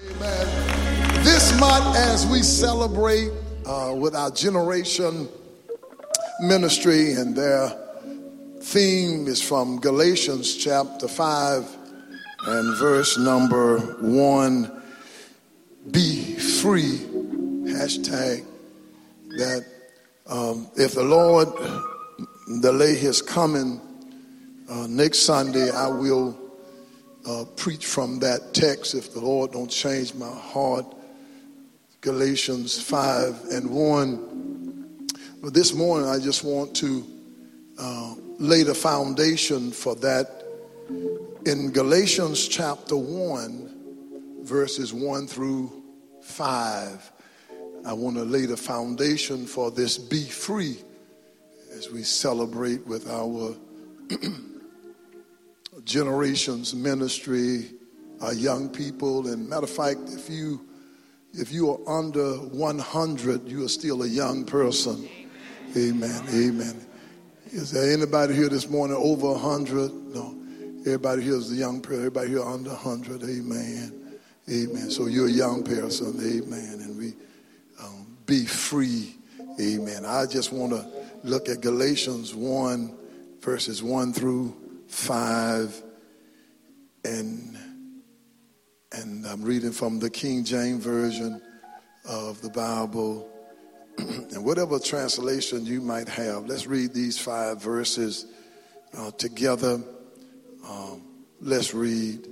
Amen. This month, as we celebrate uh, with our generation ministry, and their theme is from Galatians chapter 5 and verse number 1 Be free. Hashtag that um, if the Lord delay his coming uh, next Sunday, I will uh, preach from that text if the Lord don't change my heart. Galatians 5 and 1. But this morning, I just want to uh, lay the foundation for that in Galatians chapter 1, verses 1 through 5. I want to lay the foundation for this be free as we celebrate with our generations ministry, our young people. And matter of fact, if you if you are under 100, you are still a young person. Amen. Amen. Is there anybody here this morning over 100? No. Everybody here is a young person. Everybody here under 100. Amen. Amen. So you're a young person. Amen. And we um, be free. Amen. I just want to look at Galatians 1, verses 1 through 5 and and I'm reading from the King James version of the Bible. And whatever translation you might have let's read these five verses uh, together. Um, let's read.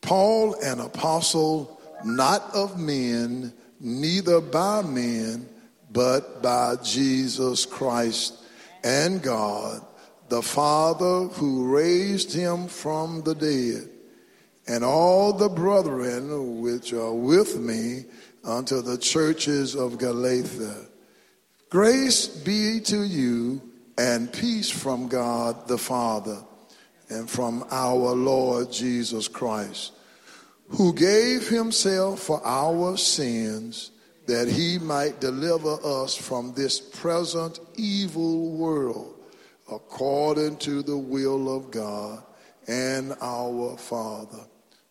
Paul an apostle not of men neither by men but by Jesus Christ and God the Father who raised him from the dead, and all the brethren which are with me unto the churches of Galatia. Grace be to you and peace from God the Father and from our Lord Jesus Christ, who gave himself for our sins that he might deliver us from this present evil world according to the will of God and our Father,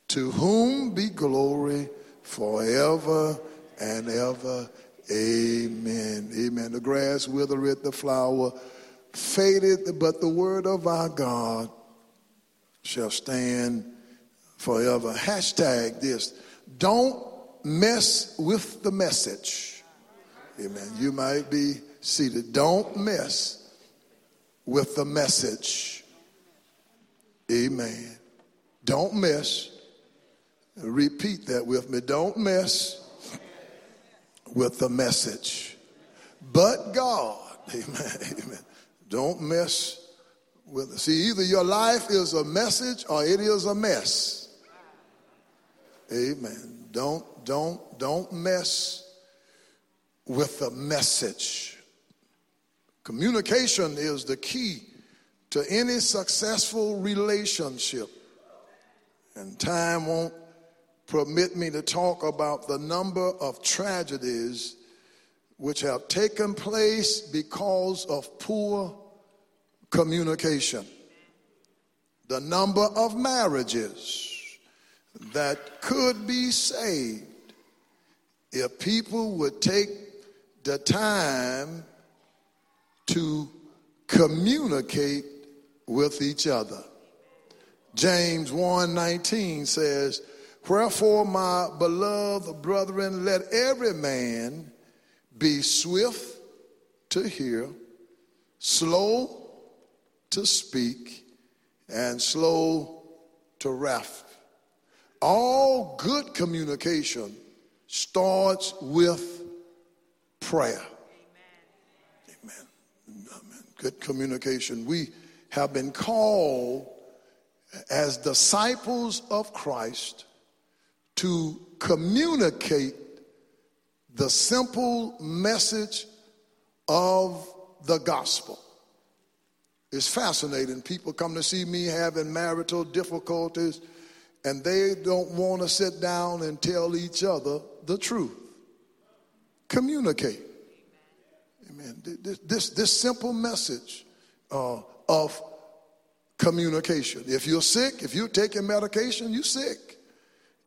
to whom be glory forever and ever. Amen. Amen. The grass withereth, the flower fadeth, but the word of our God shall stand forever. Hashtag this. Don't mess with the message. Amen. You might be seated. Don't mess with the message. Amen. Don't miss. Repeat that with me. Don't miss with the message. But God, amen, amen. Don't mess with it. See, either your life is a message or it is a mess. Amen. Don't, don't, don't mess with the message. Communication is the key to any successful relationship. And time won't permit me to talk about the number of tragedies which have taken place because of poor communication. The number of marriages that could be saved if people would take the time to communicate with each other. James 1:19 says, "Wherefore, my beloved brethren, let every man be swift to hear, slow to speak, and slow to wrath." All good communication starts with prayer good communication. We have been called as disciples of Christ to communicate the simple message of the gospel. It's fascinating. People come to see me having marital difficulties and they don't want to sit down and tell each other the truth. Communicate. Amen. This, this, this simple message uh, of communication. If you're sick, if you're taking medication, you're sick.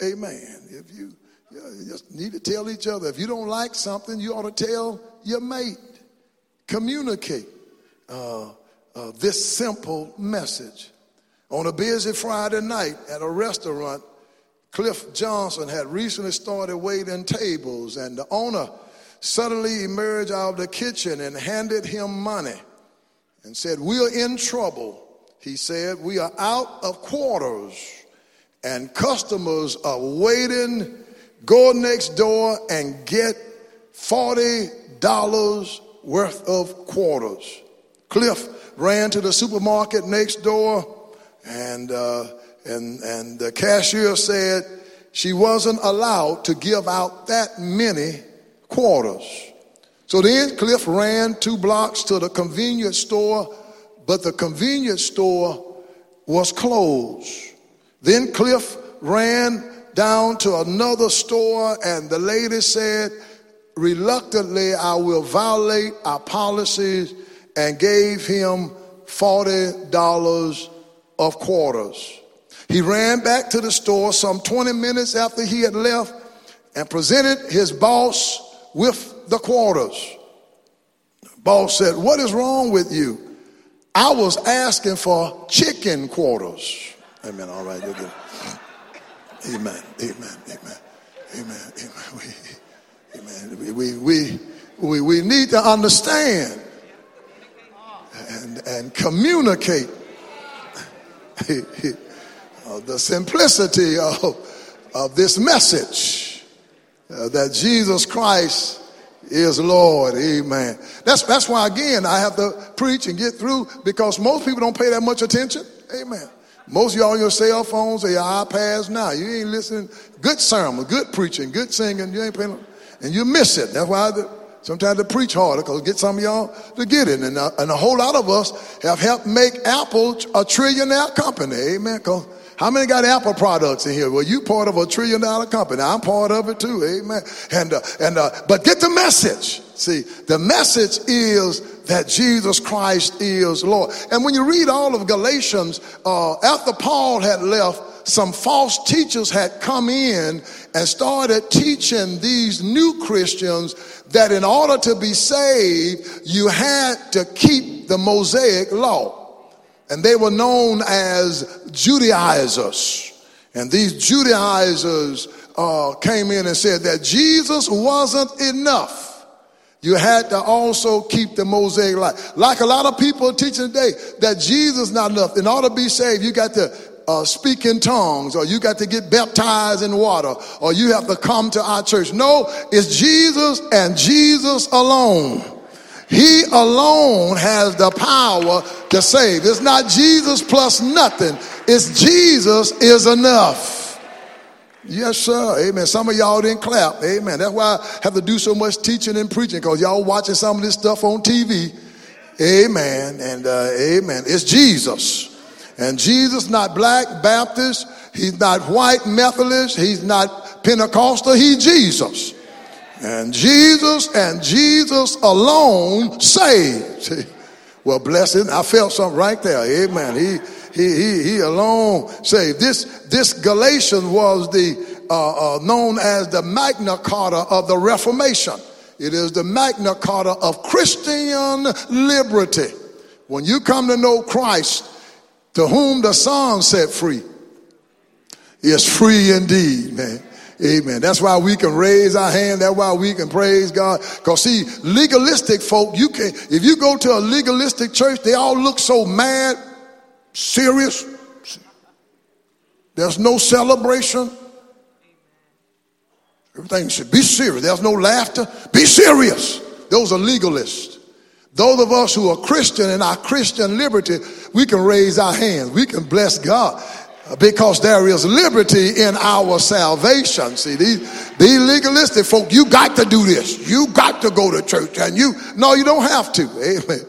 Amen. If you You just need to tell each other. If you don't like something, you ought to tell your mate. Communicate uh, uh, this simple message. On a busy Friday night at a restaurant, Cliff Johnson had recently started waiting tables, and the owner suddenly emerged out of the kitchen and handed him money and said, We're in trouble. He said, We are out of quarters, and customers are waiting. Go next door and get $40 worth of quarters. Cliff ran to the supermarket next door and, uh, and, and the cashier said she wasn't allowed to give out that many quarters. So then Cliff ran two blocks to the convenience store, but the convenience store was closed. Then Cliff ran down to another store, and the lady said, Reluctantly, I will violate our policies, and gave him $40 of quarters. He ran back to the store some 20 minutes after he had left and presented his boss with the quarters. Boss said, What is wrong with you? I was asking for chicken quarters. Amen. All right, good. Amen. Amen. Amen. Amen. Amen. We, amen. We, we, we, we need to understand and, and communicate the simplicity of, of this message uh, that Jesus Christ is Lord. Amen. That's, that's why, again, I have to preach and get through because most people don't pay that much attention. Amen. Most of y'all on your cell phones or your iPads now. You ain't listening. Good sermon, good preaching, good singing. You ain't paying, and you miss it. That's why I, sometimes I preach harder because get some of y'all to get it. And, uh, and a whole lot of us have helped make Apple a trillionaire company. Amen. Because how many got Apple products in here? Well, you part of a trillion dollar company. I'm part of it too. Amen. And, uh, and, uh, but get the message. See, the message is that Jesus Christ is Lord. And when you read all of Galatians, uh, after Paul had left, some false teachers had come in and started teaching these new Christians that in order to be saved, you had to keep the Mosaic law and they were known as Judaizers. And these Judaizers uh, came in and said that Jesus wasn't enough. You had to also keep the Mosaic life. Like a lot of people teaching today, that Jesus not enough. In order to be saved, you got to uh, speak in tongues, or you got to get baptized in water, or you have to come to our church. No, it's Jesus and Jesus alone. He alone has the power to save. It's not Jesus plus nothing. It's Jesus is enough. Yes, sir. Amen. Some of y'all didn't clap. Amen. That's why I have to do so much teaching and preaching because y'all watching some of this stuff on TV. Amen. And uh, amen. It's Jesus. And Jesus not black Baptist. He's not white Methodist. He's not Pentecostal. He's Jesus. And Jesus and Jesus alone saved. Well, bless him. I felt something right there. Amen. He he he, he alone saved. This this Galatians was the uh, uh, known as the Magna Carta of the Reformation. It is the Magna Carta of Christian liberty. When you come to know Christ, to whom the Son set free, is free indeed, man. Amen. That's why we can raise our hand. That's why we can praise God. Because see, legalistic folk, you can if you go to a legalistic church, they all look so mad, serious. There's no celebration. Everything should be serious. There's no laughter. Be serious. Those are legalists. Those of us who are Christian in our Christian liberty, we can raise our hands. We can bless God because there is liberty in our salvation. See, these, these legalistic folk, you got to do this. You got to go to church. And you, no, you don't have to. Amen.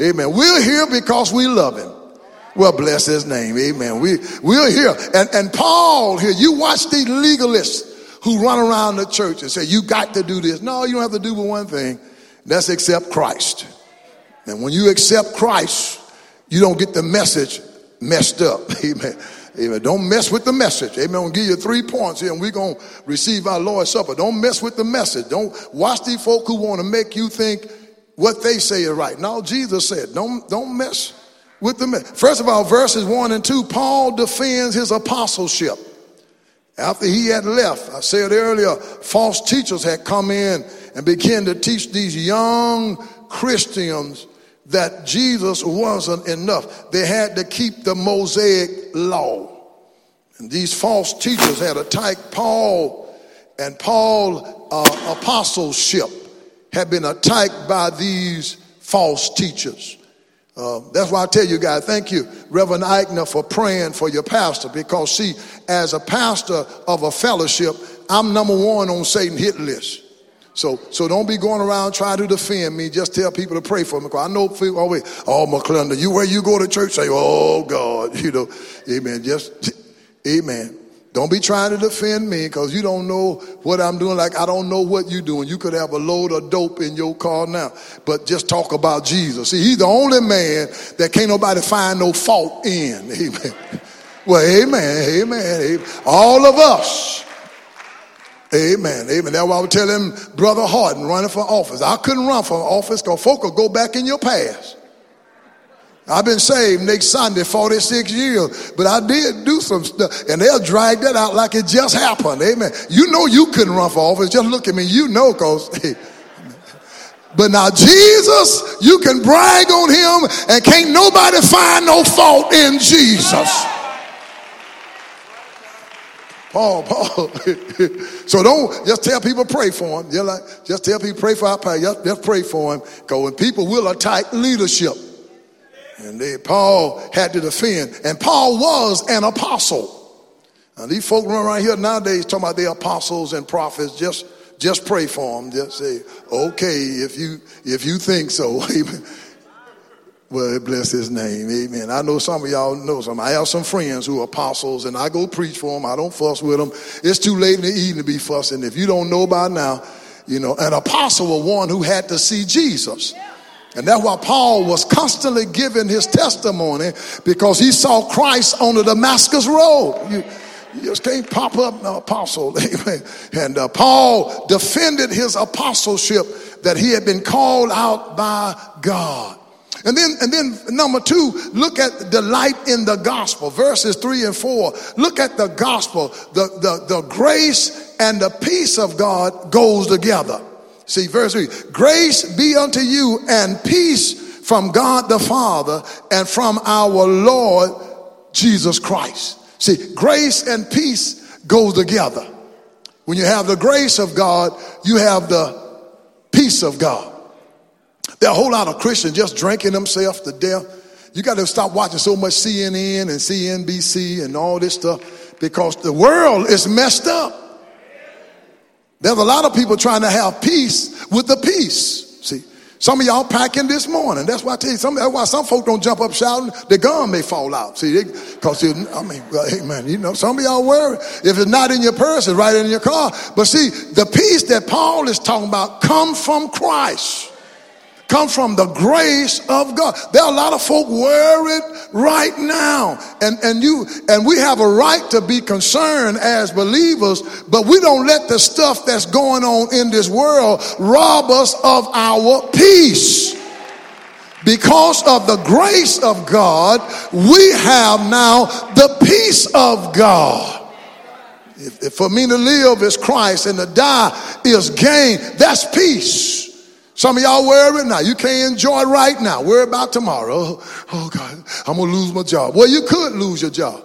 Amen. We're here because we love him. Well, bless his name. Amen. We, we're here. And, and Paul here, you watch these legalists who run around the church and say, you got to do this. No, you don't have to do but one thing. That's accept Christ. And when you accept Christ, you don't get the message messed up. Amen. Amen. Don't mess with the message. Amen. I'm to give you three points here and we're to receive our Lord's Supper. Don't mess with the message. Don't watch these folk who want to make you think what they say is right. Now Jesus said, don't, don't mess with the message. First of all, verses one and two, Paul defends his apostleship. After he had left, I said earlier, false teachers had come in and began to teach these young Christians that Jesus wasn't enough. They had to keep the Mosaic law. And these false teachers had attacked Paul, and Paul uh, apostleship had been attacked by these false teachers. Uh, that's why I tell you guys, thank you, Reverend Eichner, for praying for your pastor. Because, see, as a pastor of a fellowship, I'm number one on Satan hit list. So, so don't be going around trying to defend me. Just tell people to pray for me. Because I know people always, oh, McClendon, you where you go to church, say, oh, God, you know, amen. Just, amen. Don't be trying to defend me because you don't know what I'm doing. Like I don't know what you're doing. You could have a load of dope in your car now, but just talk about Jesus. See, he's the only man that can't nobody find no fault in. Amen. Well, amen, amen, amen. All of us. Amen, amen. That's why I was telling Brother Harden running for office. I couldn't run for office because folk will go back in your past. I've been saved next Sunday 46 years, but I did do some stuff, and they'll drag that out like it just happened. Amen. You know you couldn't run for office. Just look at me. You know, cause. But now Jesus, you can brag on him, and can't nobody find no fault in Jesus. Paul, Paul. so don't just tell people pray for him. Just, like, just tell people pray for our pastor. Just, just pray for him. Because when people will attack leadership, and they, Paul had to defend. And Paul was an apostle. Now, these folk run around here nowadays talking about the apostles and prophets. Just, just pray for them. Just say, okay, if you, if you think so. Amen. Well, bless his name. Amen. I know some of y'all know some. I have some friends who are apostles and I go preach for them. I don't fuss with them. It's too late in the evening to be fussing. If you don't know by now, you know, an apostle was one who had to see Jesus. And that's why Paul was constantly giving his testimony because he saw Christ on the Damascus Road. You, you just can't pop up an apostle. Amen. And uh, Paul defended his apostleship that he had been called out by God. And then, and then number two, look at delight in the gospel, verses three and four. Look at the gospel. The, the, the grace and the peace of God goes together. See, verse 3 Grace be unto you and peace from God the Father and from our Lord Jesus Christ. See, grace and peace go together. When you have the grace of God, you have the peace of God. There are a whole lot of Christians just drinking themselves to death. You got to stop watching so much CNN and CNBC and all this stuff because the world is messed up. There's a lot of people trying to have peace with the peace. See, some of y'all packing this morning. That's why I tell you, some, that's why some folk don't jump up shouting. The gun may fall out. See, because I mean, well, hey man, you know, some of y'all worry if it's not in your purse, it's right in your car. But see, the peace that Paul is talking about come from Christ come from the grace of God. There are a lot of folk worried right now. And, and you, and we have a right to be concerned as believers, but we don't let the stuff that's going on in this world rob us of our peace. Because of the grace of God, we have now the peace of God. If, if for me to live is Christ and to die is gain, that's peace. Some of y'all worry now. You can't enjoy right now. Worry about tomorrow. Oh, God, I'm going to lose my job. Well, you could lose your job.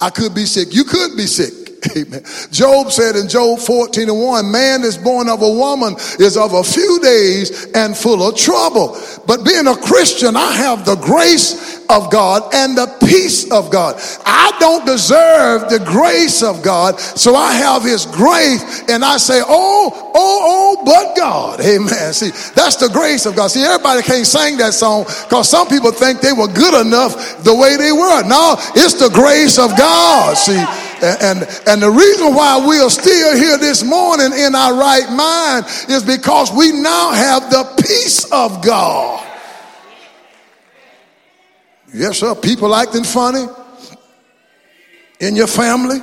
I could be sick. You could be sick. Amen. Job said in Job 14 and 1, man is born of a woman is of a few days and full of trouble. But being a Christian, I have the grace of God and the peace of God. I don't deserve the grace of God, so I have his grace and I say, oh, oh, oh, but God. Amen. See, that's the grace of God. See, everybody can't sing that song because some people think they were good enough the way they were. No, it's the grace of God. See, and, and the reason why we are still here this morning in our right mind is because we now have the peace of God. Yes, sir. People acting funny. in your family.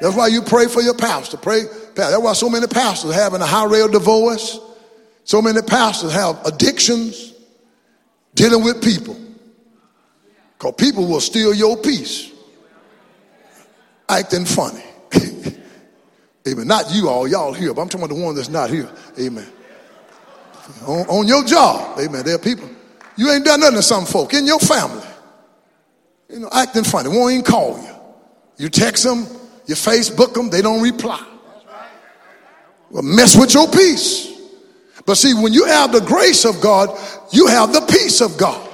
That's why you pray for your pastor. Pray. That's why so many pastors having a high rate of divorce. So many pastors have addictions, dealing with people. Because people will steal your peace, acting funny. Amen. Not you all, y'all here, but I'm talking about the one that's not here. Amen. On, on your job, amen. There are people. You ain't done nothing to some folk in your family. You know, acting funny. Won't even call you. You text them, you Facebook them, they don't reply. Well, mess with your peace. But see, when you have the grace of God, you have the peace of God.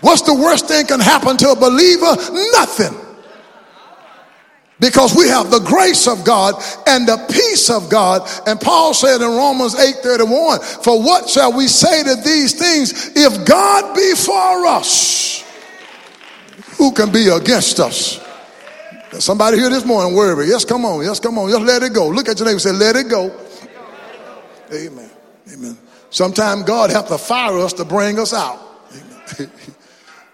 What's the worst thing can happen to a believer? Nothing. Because we have the grace of God and the peace of God. And Paul said in Romans 8:31, for what shall we say to these things? If God be for us, who can be against us? Somebody here this morning worry. Yes, come on. Yes, come on. Just let it go. Look at your neighbor and say, let it go. Amen. Amen. Sometimes God have to fire us to bring us out. Amen.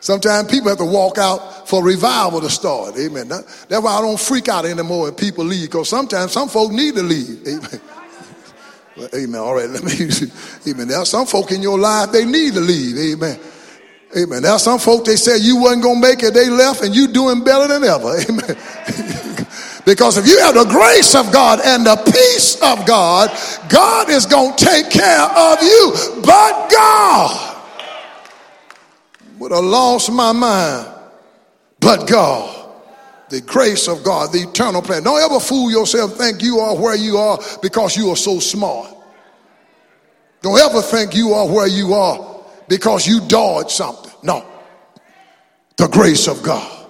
Sometimes people have to walk out for revival to start. Amen. that's why I don't freak out anymore when people leave, because sometimes some folk need to leave. Amen. Well, amen. All right, let me Amen. There are some folk in your life, they need to leave. Amen. Amen. There are some folk they said you wasn't gonna make it, they left, and you doing better than ever. Amen. because if you have the grace of God and the peace of God, God is gonna take care of you. But God would have lost my mind. But God, the grace of God, the eternal plan. Don't ever fool yourself, think you are where you are because you are so smart. Don't ever think you are where you are because you dodged something. No. The grace of God.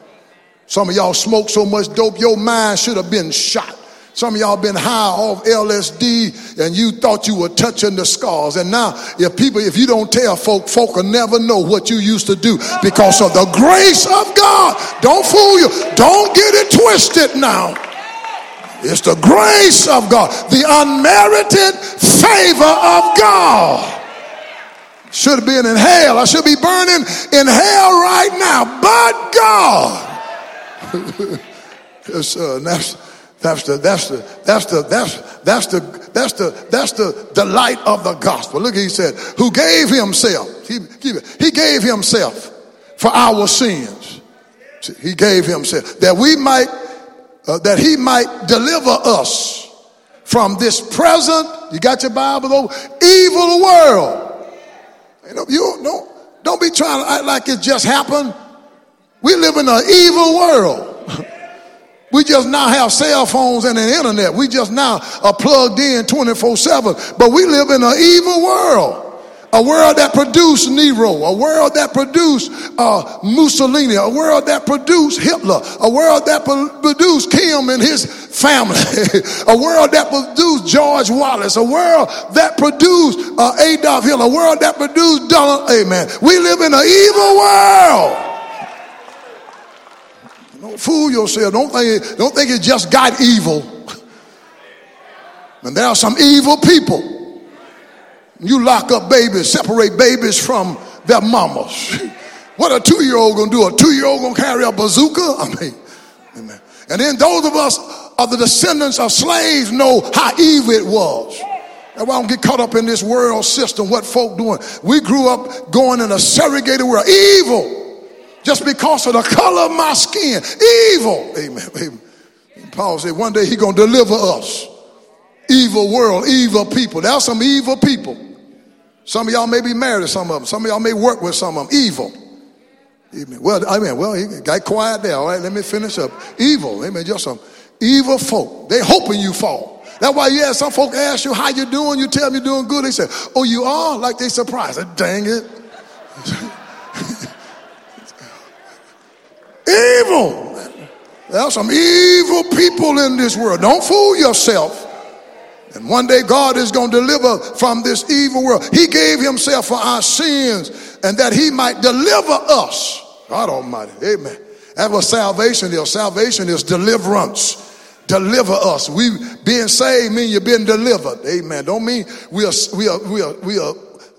Some of y'all smoke so much dope, your mind should have been shot. Some of y'all been high off LSD and you thought you were touching the scars. And now, if people, if you don't tell folk, folk will never know what you used to do because of the grace of God. Don't fool you. Don't get it twisted now. It's the grace of God, the unmerited favor of God. Should have been in hell. I should be burning in hell right now, but God. yes, uh, that's, the that's the that's the that's that's the that's the that's the delight of the gospel. Look, he said, who gave himself. He, he gave himself for our sins. He gave himself that we might uh, that he might deliver us from this present. You got your Bible though? Evil world. You know, you don't don't be trying to act like it just happened. We live in an evil world. We just now have cell phones and an internet. We just now are plugged in 24 7. But we live in an evil world. A world that produced Nero, a world that produced uh, Mussolini, a world that produced Hitler, a world that produced Kim and his family, a world that produced George Wallace, a world that produced uh, Adolf Hitler, a world that produced Donald. Amen. We live in an evil world. Fool yourself. Don't think, don't think it just got evil. And there are some evil people. You lock up babies, separate babies from their mamas. What a two year old gonna do? A two year old gonna carry a bazooka? I mean, amen. And then those of us are the descendants of slaves know how evil it was. That's why don't get caught up in this world system, what folk doing. We grew up going in a segregated world. Evil just because of the color of my skin. Evil. Amen. Amen. Paul said one day he gonna deliver us. Evil world, evil people. There are some evil people. Some of y'all may be married to some of them. Some of y'all may work with some of them. Evil. Amen. Well, I mean, well, got quiet there. All right, let me finish up. Evil. Amen. Just some evil folk. They hoping you fall. That's why you some folk ask you how you doing. You tell them you're doing good. They say, "Oh, you are." Like they surprised. Dang it. Evil. There are some evil people in this world. Don't fool yourself. And one day God is going to deliver from this evil world. He gave himself for our sins and that he might deliver us. God Almighty. Amen. That's what salvation is. Salvation is deliverance. Deliver us. We being saved mean you've been delivered. Amen. Don't mean we are we are we are we are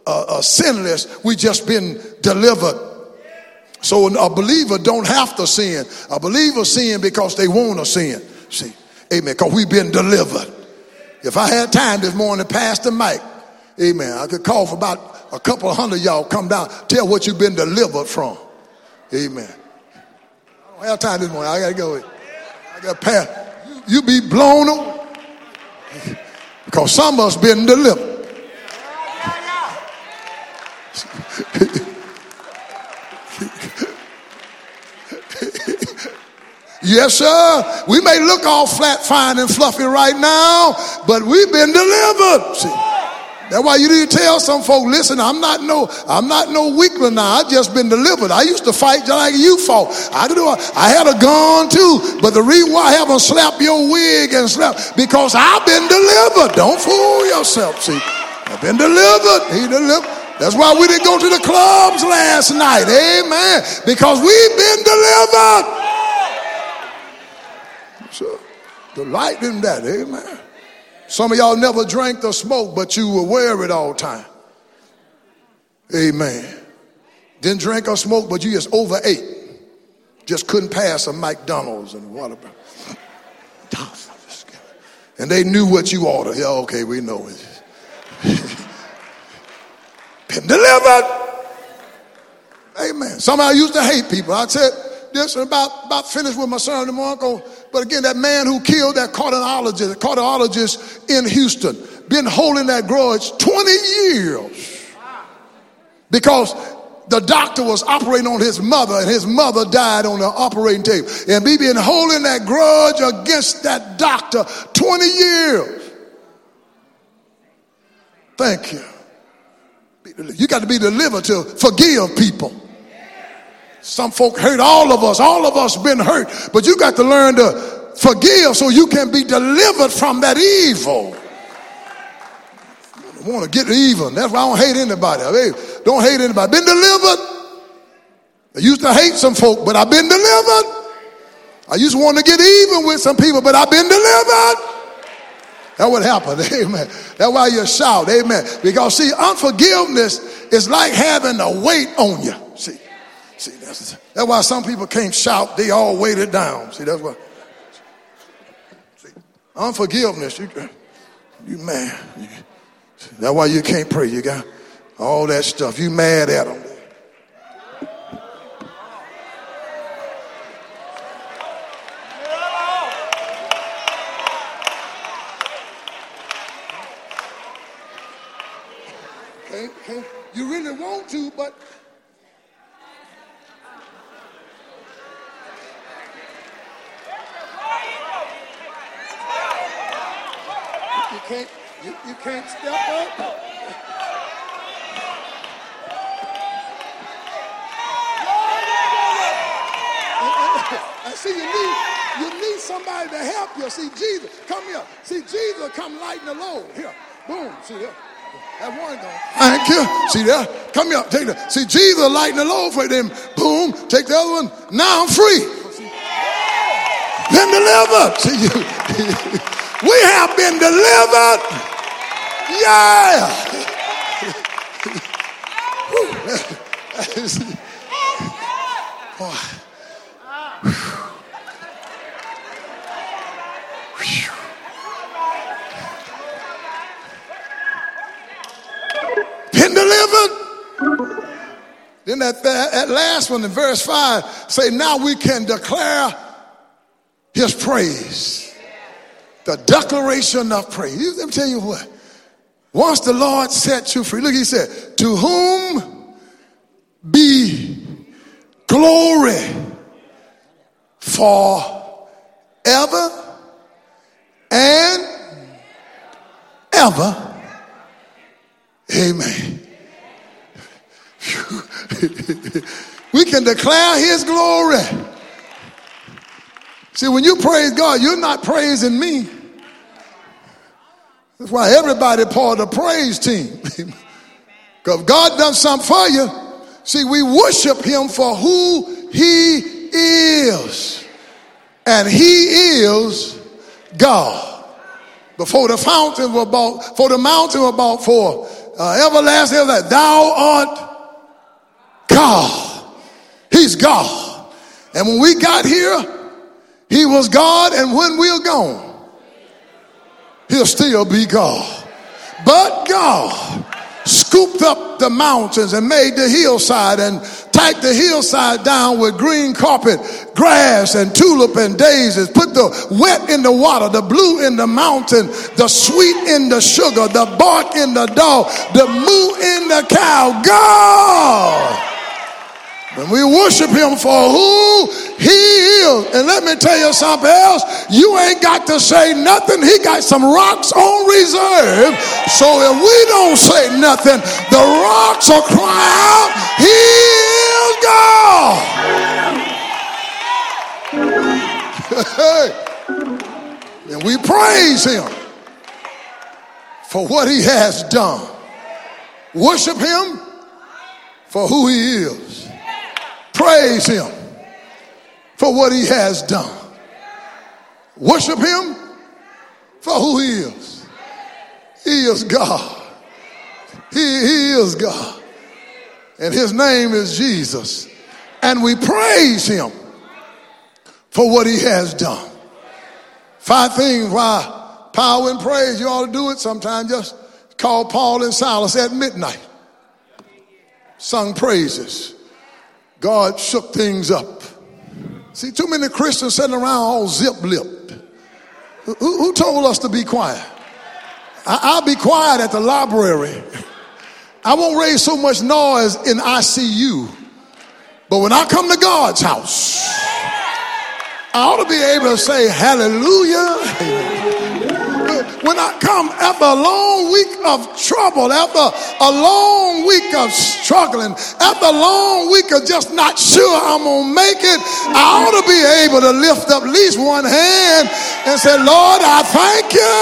uh, uh, sinless. We just been delivered So a believer don't have to sin. A believer sin because they want to sin. See, amen, because we've been delivered. If I had time this morning, Pastor Mike, amen, I could call for about a couple of hundred y'all come down, tell what you've been delivered from. Amen. I don't have time this morning. I got to go. I got to pass. You be blown away. Because some of us been delivered. Yes, sir. We may look all flat, fine, and fluffy right now, but we've been delivered. See, that's why you need to tell some folk, listen, I'm not no, I'm not no weakling now. I just been delivered. I used to fight just like you fought. I do. I had a gun too, but the reason why I haven't slapped your wig and slapped because I've been delivered. Don't fool yourself. See, I've been delivered. He delivered. That's why we didn't go to the clubs last night. Amen. Because we've been delivered. So, Delight in that, amen. Some of y'all never drank or smoked, but you were aware it all time. Amen. Didn't drink or smoke, but you just overate. Just couldn't pass a McDonald's and water. And they knew what you ordered. Yeah, okay, we know it. Been delivered. Amen. Somebody I used to hate people. I said this and about, about finished with my son sermon tomorrow. But again, that man who killed that cardiologist, cardiologist in Houston, been holding that grudge 20 years because the doctor was operating on his mother and his mother died on the operating table. And he been holding that grudge against that doctor 20 years. Thank you. You got to be delivered to forgive people. Some folk hurt all of us. All of us been hurt. But you got to learn to forgive so you can be delivered from that evil. I want to get even. That's why I don't hate anybody. I don't hate anybody. Been delivered. I used to hate some folk, but I've been delivered. I used to want to get even with some people, but I've been delivered. That's what happened. Amen. That's why you shout. Amen. Because see, unforgiveness is like having a weight on you. See, See, that's, that's why some people can't shout. They all weighted down. See, that's why. See, unforgiveness, you, you mad. That's why you can't pray. You got all that stuff. You mad at them. You really want to, but you can't, you, you can't step up. I see, you need you need somebody to help you. See, Jesus, come here. See, Jesus come lighten the load. Here, boom. See there. That one going. Thank you. See there. Come here. Take that. See, Jesus lighten the load for them. Boom. Take the other one. Now I'm free. Been delivered. See you. We have been delivered. Yeah. Been delivered. Then that, that last one in verse 5 say, now we can declare his praise the declaration of praise. Let me tell you what. Once the Lord set you free, look, he said, To whom be glory for ever and ever. Amen. we can declare his glory. See, when you praise God, you're not praising me. That's why everybody part of the praise team. Because God done something for you. See, we worship him for who he is. And he is God. Before the fountain was bought, for the mountain was bought for uh, everlasting, that thou art God. He's God. And when we got here, He was God, and when we're gone, He'll still be God. But God scooped up the mountains and made the hillside and tacked the hillside down with green carpet, grass and tulip and daisies. Put the wet in the water, the blue in the mountain, the sweet in the sugar, the bark in the dog, the moo in the cow. God! When we worship him for who he is. And let me tell you something else. You ain't got to say nothing. He got some rocks on reserve. So if we don't say nothing, the rocks will cry out, He is God. and we praise him for what he has done. Worship him for who he is. Praise him for what he has done. Worship him for who he is. He is God. He, he is God. And his name is Jesus. And we praise him for what he has done. Five things why power and praise, you ought to do it sometime. Just call Paul and Silas at midnight. Sung praises. God shook things up. See, too many Christians sitting around all zip lipped. Who, who, told us to be quiet? I, will be quiet at the library. I won't raise so much noise in ICU. But when I come to God's house, I ought to be able to say hallelujah when I come after a long week of trouble, after a long week of struggling, after a long week of just not sure I'm going to make it, I ought to be able to lift up at least one hand and say, Lord, I thank you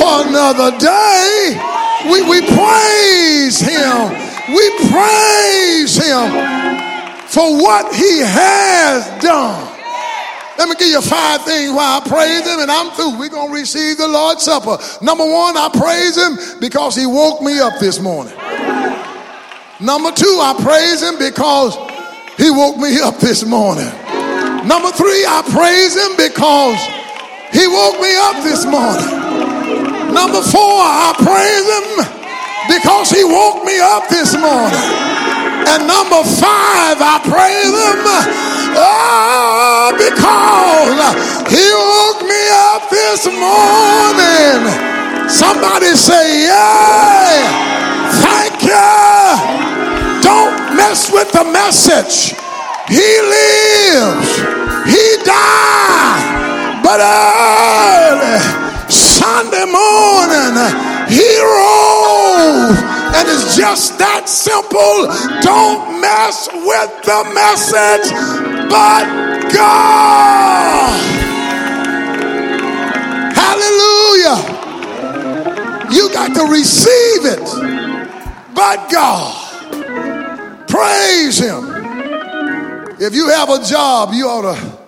for another day. We, we praise him. We praise him for what he has done. Let me give you five things why I praise him and I'm through. We're going to receive the Lord's Supper. Number one, I praise him because he woke me up this morning. Number two, I praise him because he woke me up this morning. Number three, I praise him because he woke me up this morning. Number four, I praise him because he woke me up this morning. And number five, I praise him Oh, ah, because he woke me up this morning. Somebody say, Yeah, thank you. Don't mess with the message. He lives, he died, but early Sunday morning, he rose and it's just that simple. Don't mess with the message, but God. Hallelujah. You got to receive it, but God. Praise Him. If you have a job, you ought to.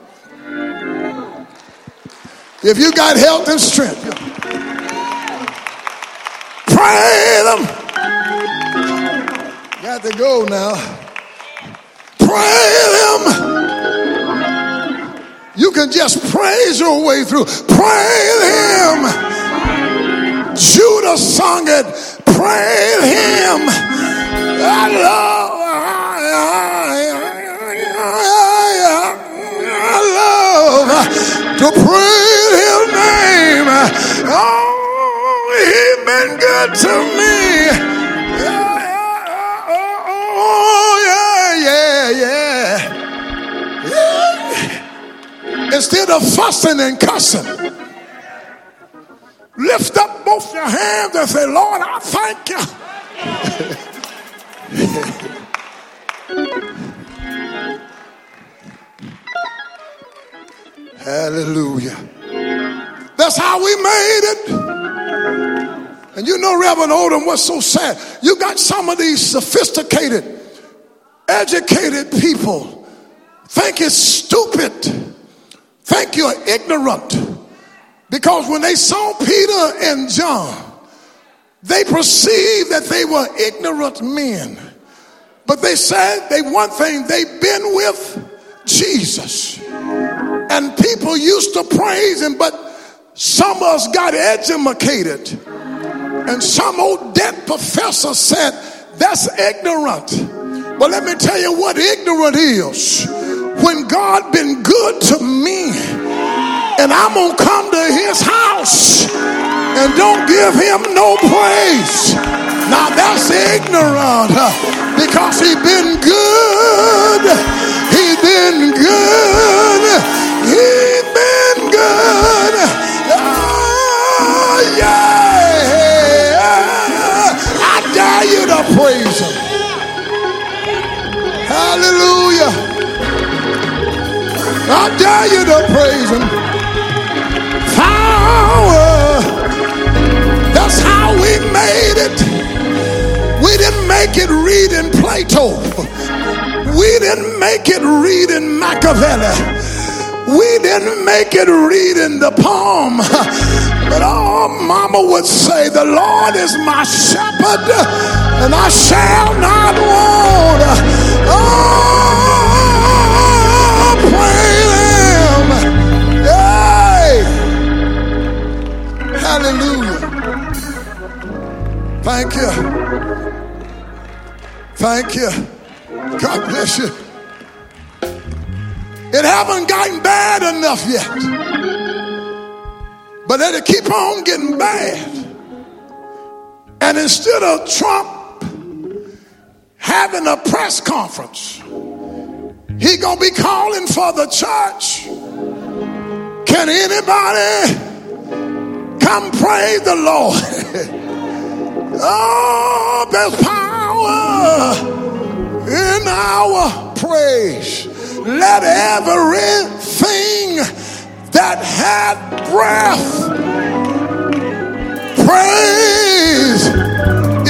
If you got health and strength, praise Him. Got to go now. Praise Him. You can just praise your way through. Praise Him. Judah sung it. Praise Him. I love. I love to praise His name. Oh, He's been good to me. Oh, instead of fussing and cussing, lift up both your hands and say, Lord, I thank you. Hallelujah. That's how we made it. And you know, Reverend Odom, what's so sad? You got some of these sophisticated, educated people think it's stupid think you're ignorant. Because when they saw Peter and John, they perceived that they were ignorant men. But they said they one thing they've been with Jesus. And people used to praise him, but some of us got educated. And some old dead professor said, that's ignorant. But let me tell you what ignorant is. When God been good to me, and I'm gonna come to his house and don't give him no praise. Now that's ignorant uh, because he been good. He been good. He been good. Oh, yeah. I dare you to praise him. Hallelujah. I dare you to praise him. Power. That's how we made it. We didn't make it reading Plato. We didn't make it reading Machiavelli. We didn't make it reading the poem. But oh, mama would say, The Lord is my shepherd, and I shall not want. You. God bless you. It haven't gotten bad enough yet. But let it'll keep on getting bad. And instead of Trump having a press conference, he gonna be calling for the church. Can anybody come praise the Lord? oh, there's power in our praise. Let everything that had breath praise.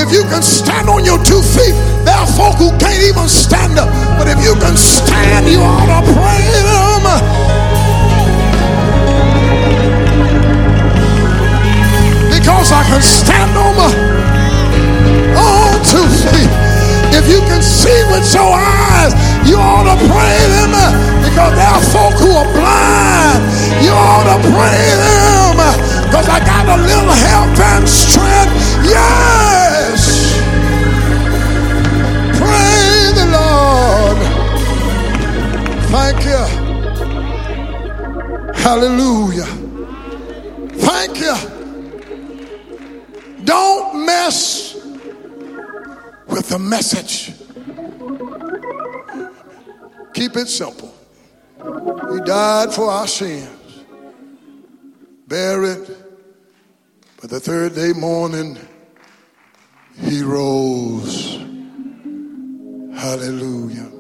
If you can stand on your two feet, there are folk who can't even stand up. But if you can stand, you ought to praise He died for our sins, buried, but the third day morning, he rose. Hallelujah.